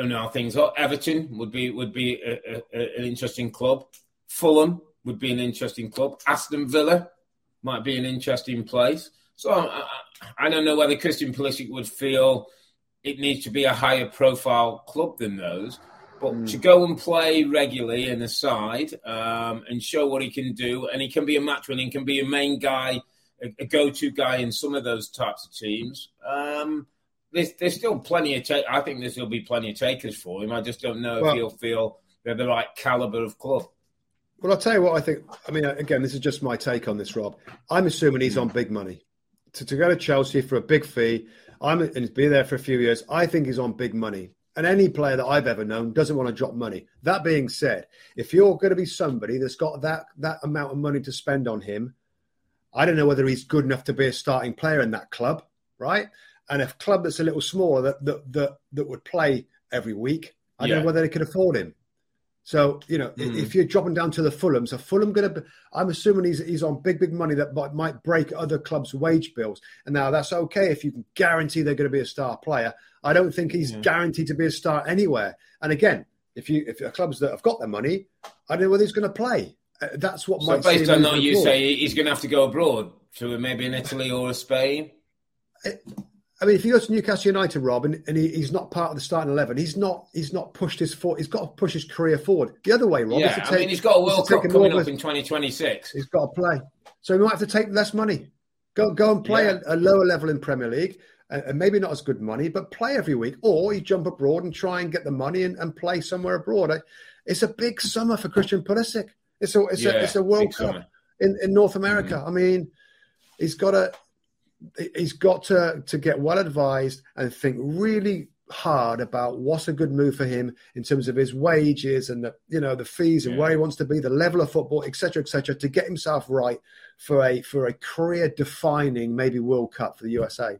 [SPEAKER 2] don't know things. Oh, Everton would be would be a, a, an interesting club. Fulham would be an interesting club. Aston Villa might be an interesting place. So I, I don't know whether Christian Pulisic would feel it needs to be a higher profile club than those. But mm. to go and play regularly in the side um, and show what he can do, and he can be a match winner, he can be a main guy, a, a go to guy in some of those types of teams. Um, there's, there's still plenty of. Ta- I think there's still be plenty of takers for him. I just don't know well, if he'll feel they're the right caliber of club.
[SPEAKER 1] Well, I'll tell you what I think. I mean, again, this is just my take on this, Rob. I'm assuming he's on big money to, to go to Chelsea for a big fee. I'm and be there for a few years. I think he's on big money. And any player that I've ever known doesn't want to drop money. That being said, if you're going to be somebody that's got that that amount of money to spend on him, I don't know whether he's good enough to be a starting player in that club, right? And a club that's a little smaller that that that, that would play every week, I yeah. don't know whether they could afford him. So you know, mm. if you're dropping down to the Fulham, so Fulham going to, I'm assuming he's he's on big big money that might, might break other clubs' wage bills. And now that's okay if you can guarantee they're going to be a star player. I don't think he's yeah. guaranteed to be a star anywhere. And again, if you if your clubs that have got their money, I don't know whether he's going to play. Uh, that's what so.
[SPEAKER 2] Based on that, you say he's going to have to go abroad to maybe in Italy or Spain.
[SPEAKER 1] It, I mean, if he goes to Newcastle United, Rob, and, and he, he's not part of the starting eleven, he's not he's not pushed his for, he's got to push his career forward. The other way, Rob.
[SPEAKER 2] Yeah, take, I mean, he's got a World Cup coming up in twenty twenty six.
[SPEAKER 1] He's got to play, so he might have to take less money. Go go and play yeah. a, a, lower level in Premier League, and, and, maybe not as good money, but play every week, or you jump abroad and try and get the money and, and play somewhere abroad. It's a big summer for Christian Pulisic. It's a it's yeah, a it's a World Cup in, in North America. Mm-hmm. I mean, he's got to he's got to to get well advised and think really hard about what's a good move for him in terms of his wages and the you know the fees and yeah. where he wants to be, the level of football, etc., etc., to get himself right for a for a career defining maybe World Cup for the USA.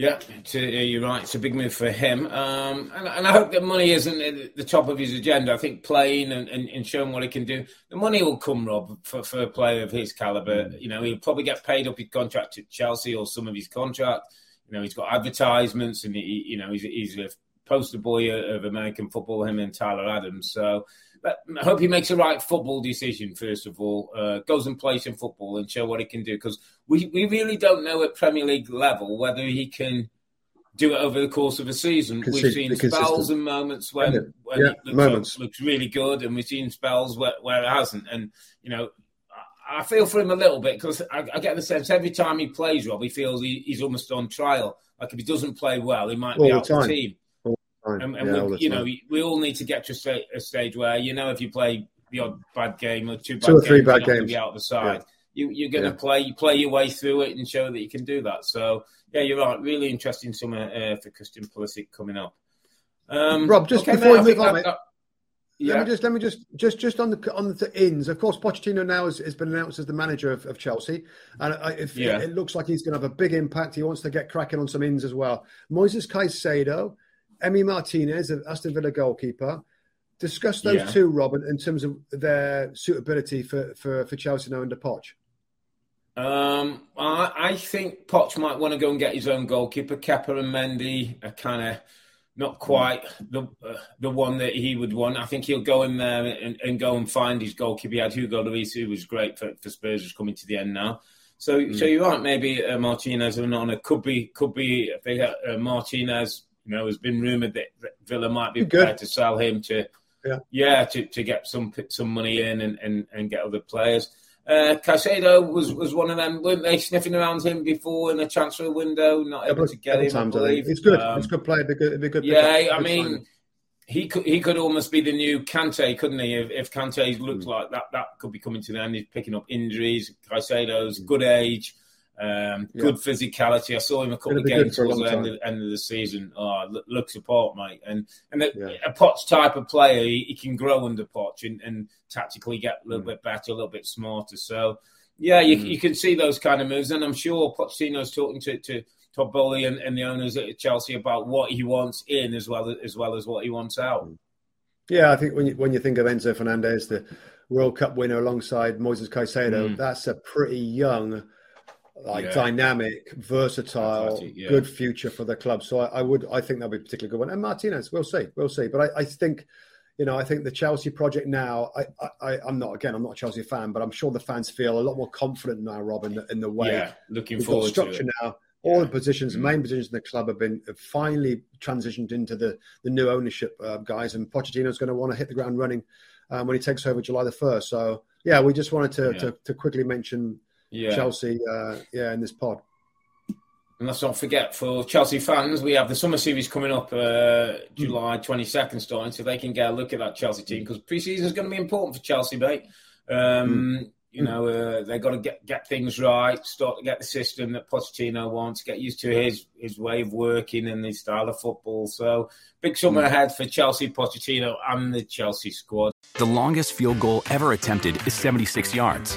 [SPEAKER 2] Yeah, you're right. It's a big move for him. Um, and, and, I hope that money isn't at the top of his agenda. I think playing and, and, and, showing what he can do, the money will come, Rob, for, for a player of his caliber. Mm. You know, he'll probably get paid up his contract at Chelsea or some of his contract. You know, he's got advertisements and, he, you know, he's, he's a poster boy of American football, him and Tyler Adams. So I hope he makes the right football decision, first of all, uh, goes and plays some football and show what he can do. Because we, we really don't know at Premier League level whether he can do it over the course of a season. we've seen spells and moments when, when yeah, looks, moments. looks really good, and we've seen spells where, where it hasn't. And, you know, I feel for him a little bit because I, I, get the sense every time he plays, Rob, he feels he, he's almost on trial. Like if he doesn't play well, he might all be out the, the team. And, and yeah, we, you know, we all need to get to a, sta- a, stage where you know if you play the odd bad game or two bad two or three games, bad games, be out of the side. Yeah. You, are going to yeah. play, you play your way through it and show that you can do that. So yeah, you're right. Really interesting summer uh, for Christian Pulisic coming up. Um,
[SPEAKER 1] Rob, just okay, before mate, we move on, yeah. Let me just let me just just just on the on the ins. Of course, Pochettino now has, has been announced as the manager of, of Chelsea, and I, if, yeah. it, it, looks like he's going to have a big impact. He wants to get cracking on some ins as well. Moises Caicedo Emi Martinez, an Aston Villa goalkeeper. Discuss those yeah. two, Robin, in terms of their suitability for, for, for Chelsea now under Poch.
[SPEAKER 2] Um, I, I, think Poch might want to go and get his own goalkeeper. Kepa and Mendy are kind of not quite the uh, the one that he would want. I think he'll go in there and, and go and find his goalkeeper. He had Hugo Lloris, who was great for, for Spurs, who's coming to the end now. So, mm. so you're right. Maybe uh, Martinez or not. Could be, could be. Got uh, Martinez you know, there's been rumoured that Villa might be prepared to sell him to, yeah, yeah to, to get some some money in and, and, and get other players. Uh, Caicedo was, was one of them, weren't they? Sniffing around him before in the transfer window, not able to get him. Times, I believe.
[SPEAKER 1] It's good. Um, it's good play. It'd be good. It'd be good
[SPEAKER 2] yeah, I mean, he could he could almost be the new Kante, couldn't he? If, if Kante looks mm. like that, that could be coming to the end. He's picking up injuries. Caicedo's mm. good age. Um, yeah. Good physicality. I saw him a couple of games towards the end of, end of, the season. Oh, looks apart, mate. And and a, yeah. a Poch type of player, he, he, can grow under Poch and, and tactically get a little mm. bit better, a little bit smarter. So, yeah, you, mm. you can see those kind of moves. And I'm sure Pochettino's talking to, to Todd Boehly and, and, the owners at Chelsea about what he wants in as well as well as what he wants out. Mm.
[SPEAKER 1] Yeah, I think when you when you think of Enzo Fernandez, the World Cup winner alongside Moises Caicedo, mm. that's a pretty young, like yeah. dynamic, versatile, yeah. good future for the club. So I, I, would, I think that'll be a particularly good one. And Martinez, we'll see, we'll see. But I, I think, you know, I think the Chelsea project now. I, I, I'm not again, I'm not a Chelsea fan, but I'm sure the fans feel a lot more confident now, Rob, in the, in the way.
[SPEAKER 2] Yeah, looking forward structure to it.
[SPEAKER 1] now all yeah. the positions, mm-hmm. main positions in the club have been have finally transitioned into the the new ownership uh, guys, and Pochettino's going to want to hit the ground running um, when he takes over July the first. So yeah, we just wanted to to, to, quickly mention yeah. Chelsea, uh, yeah, in this pod.
[SPEAKER 2] And let's not forget for Chelsea fans, we have the summer series coming up uh, July 22nd starting, so they can get a look at that Chelsea team because pre-season is going to be important for Chelsea, mate. Um, mm. You know, uh, they've got to get, get things right, start to get the system that Pochettino wants, get used to his his way of working and his style of football. So, big summer ahead for Chelsea, Pochettino, and the Chelsea squad.
[SPEAKER 5] The longest field goal ever attempted is 76 yards.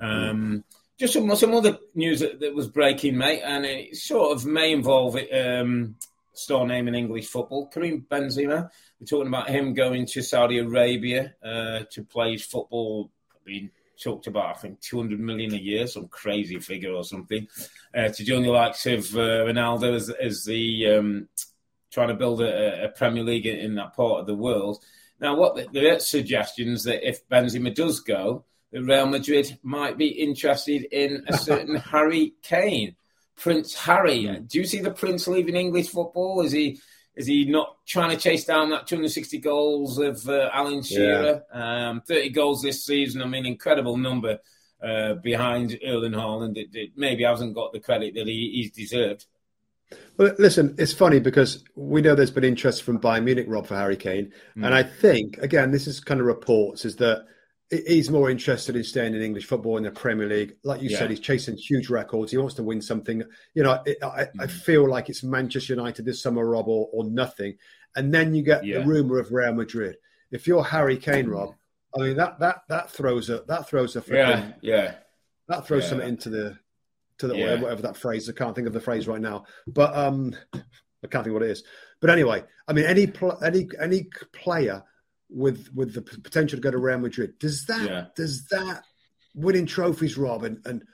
[SPEAKER 2] Um, just some, some other news that, that, was breaking, mate, and it sort of may involve um, store name in English football. Karim Benzema. We're talking about him going to Saudi Arabia uh, to play his football. Being talked about, I think, 200 million a year, some crazy figure or something, uh, to join the likes of uh, Ronaldo as, as the um, trying to build a, a, Premier League in that part of the world. Now, what the, are suggestions that if Benzema does go, Real Madrid might be interested in a certain [laughs] Harry Kane, Prince Harry. Do you see the Prince leaving English football? Is he is he not trying to chase down that 260 goals of uh, Alan Shearer? Yeah. Um, 30 goals this season. I mean, incredible number uh, behind Erling Haaland. It, it, maybe hasn't got the credit that he, he's deserved.
[SPEAKER 1] Well, listen, it's funny because we know there's been interest from Bayern Munich, Rob, for Harry Kane, mm. and I think again, this is kind of reports is that he's more interested in staying in English football in the Premier League. Like you yeah. said, he's chasing huge records. He wants to win something. You know, it, I, mm. I, feel like it's Manchester United this summer, Rob, or, or nothing. And then you get yeah. the rumor of Real Madrid. If you're Harry Kane, Rob, I mean that that that throws a that throws a
[SPEAKER 2] yeah yeah
[SPEAKER 1] that throws yeah. something into the to the yeah. whatever that phrase. I can't think of the phrase right now, but um, I can't think what it is. But anyway, I mean, any pl- any any player with with the potential to go to Real Madrid. Does that yeah. does that winning trophies, Rob, and, and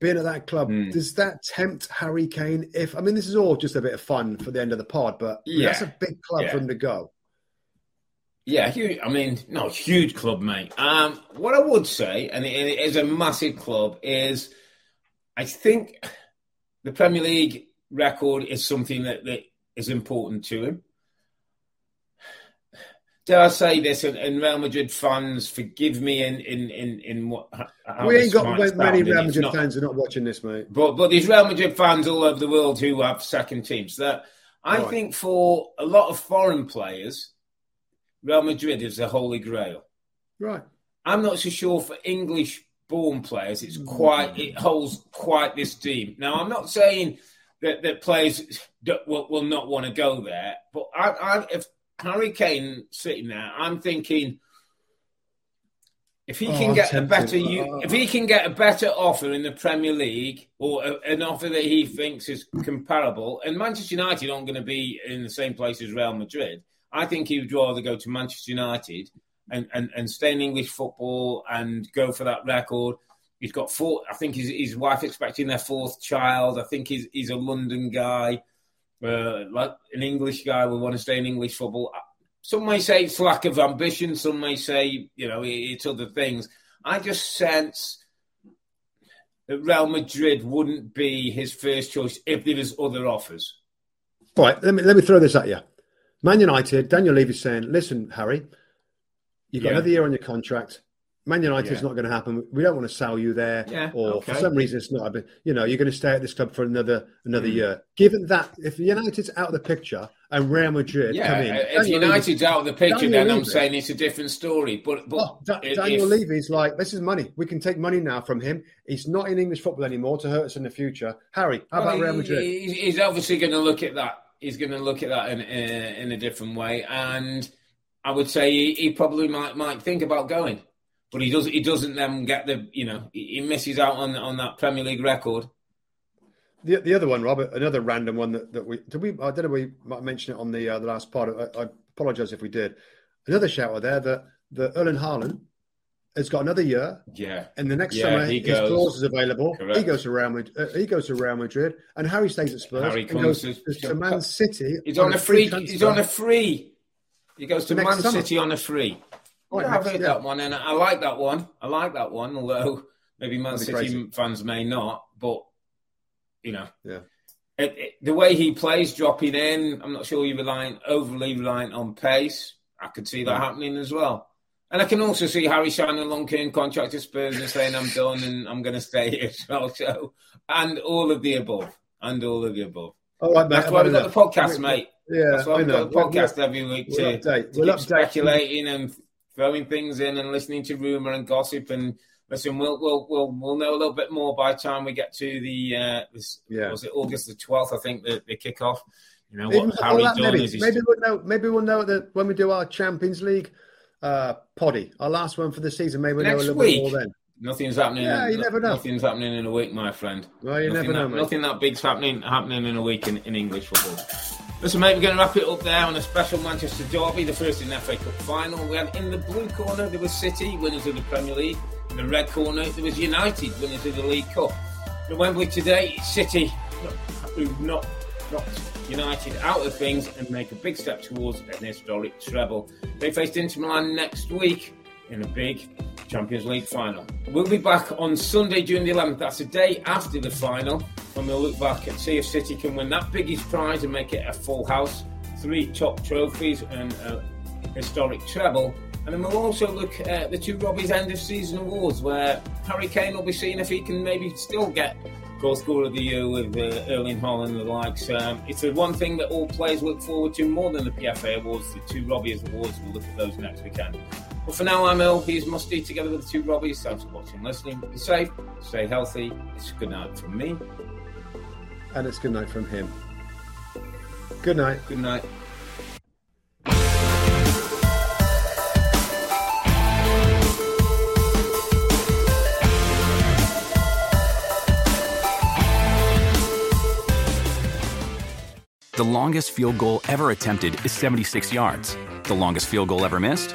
[SPEAKER 1] being at that club, mm. does that tempt Harry Kane? If I mean, this is all just a bit of fun for the end of the pod, but yeah. that's a big club yeah. for him to go.
[SPEAKER 2] Yeah, huge, I mean, no, huge club, mate. Um, what I would say, and it, it is a massive club, is I think the Premier League record is something that, that is important to him dare I say this, and, Real Madrid fans, forgive me in in in, in what
[SPEAKER 1] we ain't got many Real Madrid not, fans are not watching this, mate.
[SPEAKER 2] But but there's Real Madrid fans all over the world who have second teams. That I right. think for a lot of foreign players, Real Madrid is the holy grail.
[SPEAKER 1] Right.
[SPEAKER 2] I'm not so sure for English born players, it's quite it holds quite this team. Now I'm not saying that, that players will, will not want to go there, but I, I, if Harry Kane sitting there, I'm thinking If he oh, can
[SPEAKER 1] Oh,
[SPEAKER 2] get a better, you, if he can get a better offer in the Premier League or a, an offer that he thinks is comparable, and Manchester United aren't going to be in the same place as Real Madrid, I think he would rather go to Manchester United and, and, and stay in English football and go for that record. He's got four. I think his, his wife expecting their fourth child. I think he's he's a London guy, uh, like an English guy. We want to stay in English football. Some may say it's lack of ambition. Some may say, you know, it's other things. I just sense that Real Madrid wouldn't be his first choice if there was other offers.
[SPEAKER 1] All right, let me let me throw this at you. Man United, Daniel Levy's saying, "Listen, Harry, you've got
[SPEAKER 2] Yeah.
[SPEAKER 1] another year on your contract. Man United's
[SPEAKER 2] Yeah.
[SPEAKER 1] not going to happen. We don't want to sell you there,
[SPEAKER 2] Yeah,
[SPEAKER 1] or
[SPEAKER 2] okay.
[SPEAKER 1] for some reason it's not. But you know, you're going to stay at this club for another another
[SPEAKER 2] Mm.
[SPEAKER 1] year. Given that, if United's out of the picture and Real Madrid
[SPEAKER 2] Yeah,
[SPEAKER 1] come in,
[SPEAKER 2] if
[SPEAKER 1] Daniel
[SPEAKER 2] United's out of the picture,
[SPEAKER 1] Daniel
[SPEAKER 2] then I'm saying it's a different story. But but
[SPEAKER 1] Oh, Da-
[SPEAKER 2] if-
[SPEAKER 1] Daniel
[SPEAKER 2] if-
[SPEAKER 1] Levy's like, this is money. We can take money now from him. He's not in English football anymore to hurt us in the future. Harry, how about
[SPEAKER 2] Well,
[SPEAKER 1] Real Madrid?
[SPEAKER 2] he- He's obviously going to look at that. He's going to look at that in, in, in a different way, and I would say he, he probably might might think about going, but he does. He doesn't then get the you know he misses out on on that Premier League record.
[SPEAKER 1] The, the other one, Robert, another random one that, that we did we I don't know we might mention it on the uh, the last part. I, I apologise if we did. Another shout out there that that Erling Haaland has got another year,
[SPEAKER 2] Yeah,
[SPEAKER 1] and the next
[SPEAKER 2] Yeah,
[SPEAKER 1] summer
[SPEAKER 2] he
[SPEAKER 1] his
[SPEAKER 2] goes.
[SPEAKER 1] clause is available.
[SPEAKER 2] Correct.
[SPEAKER 1] He goes to Real Madrid. Uh, he goes to Real Madrid, and Harry stays at Spurs.
[SPEAKER 2] Harry
[SPEAKER 1] goes
[SPEAKER 2] to-
[SPEAKER 1] to, to Man City.
[SPEAKER 2] he's on a free. He's on a free. He goes to Man
[SPEAKER 1] summer.
[SPEAKER 2] City on a free.
[SPEAKER 1] Right,
[SPEAKER 2] yeah, I've heard
[SPEAKER 1] yeah.
[SPEAKER 2] that one, and I like that one. I like that one, although maybe Man City
[SPEAKER 1] crazy.
[SPEAKER 2] fans may not. But you know,
[SPEAKER 1] Yeah.
[SPEAKER 2] it, it- the way he plays, dropping in, I'm not sure you're relying overly reliant on pace. I could see that happening as well. And I can also see Harry signing a long-term contract to Spurs and saying I'm done and I'm going to stay here as well. So, and all of the above, and all of the above.
[SPEAKER 1] All right, mate.
[SPEAKER 2] That's why we've got the podcast, mate.
[SPEAKER 1] Yeah,
[SPEAKER 2] That's why we've got the podcast every week
[SPEAKER 1] we'll
[SPEAKER 2] to,
[SPEAKER 1] update.
[SPEAKER 2] to
[SPEAKER 1] We'll
[SPEAKER 2] keep
[SPEAKER 1] update.
[SPEAKER 2] speculating and throwing things in and listening to rumor and gossip. And listen, we'll we'll we'll, we'll know a little bit more by the time we get to the uh, this,
[SPEAKER 1] Yeah.
[SPEAKER 2] was it August the twelfth? I think the, the kickoff. You know what
[SPEAKER 1] before
[SPEAKER 2] Harry
[SPEAKER 1] that,
[SPEAKER 2] done
[SPEAKER 1] maybe,
[SPEAKER 2] is
[SPEAKER 1] maybe we'll know. Maybe we'll know that when we do our Champions League uh, poddy, our last one for the season. Maybe we'll know a little
[SPEAKER 2] week.
[SPEAKER 1] bit more then.
[SPEAKER 2] Nothing's happening.
[SPEAKER 1] Yeah,
[SPEAKER 2] in,
[SPEAKER 1] you never know.
[SPEAKER 2] Nothing's happening in a week, my friend.
[SPEAKER 1] Well, you
[SPEAKER 2] nothing
[SPEAKER 1] never know,
[SPEAKER 2] That, nothing that big's happening happening in a week in, in English football. Listen, mate, we're going to wrap it up there on a special Manchester derby, the first in the FA Cup final. We had in the blue corner there was City, winners of the Premier League. In the red corner there was United, winners of the League Cup. At Wembley today, City who've not knocked United out of things and make a big step towards an historic treble. They faced Inter Milan next week in a big Champions League final. We'll be back on Sunday, June the 11th. That's a day after the final, when we'll look back and see if City can win that biggest prize and make it a full house. Three top trophies and a historic treble. And then we'll also look at the two Robbie's end of season awards, where Harry Kane will be seeing if he can maybe still get goal scorer of the year with uh, Erling Haaland and the likes. Um, it's the one thing that all players look forward to more than the PFA awards, the two Robbie's awards. We'll look at those next weekend. But for now, I'm Earle. He's Mustoe together with the two Robbies. Thanks for watching and listening. Be safe, stay healthy. It's good night from me.
[SPEAKER 1] And it's good night from him. Good night.
[SPEAKER 2] Good night.
[SPEAKER 5] The longest field goal ever attempted is 76 yards. The longest field goal ever missed?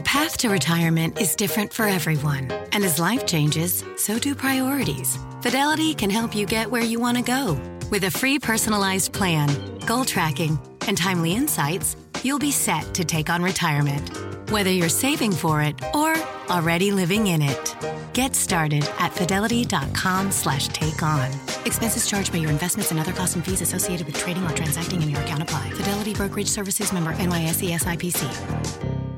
[SPEAKER 7] The path to retirement is different for everyone. And as life changes, so do priorities. Fidelity can help you get where you want to go. With a free personalized plan, goal tracking, and timely insights, you'll be set to take on retirement. Whether you're saving for it or already living in it. Get started at fidelity.com slash take on. Expenses charged by your investments and other costs and fees associated with trading or transacting in your account apply. Fidelity Brokerage Services member NYSE SIPC.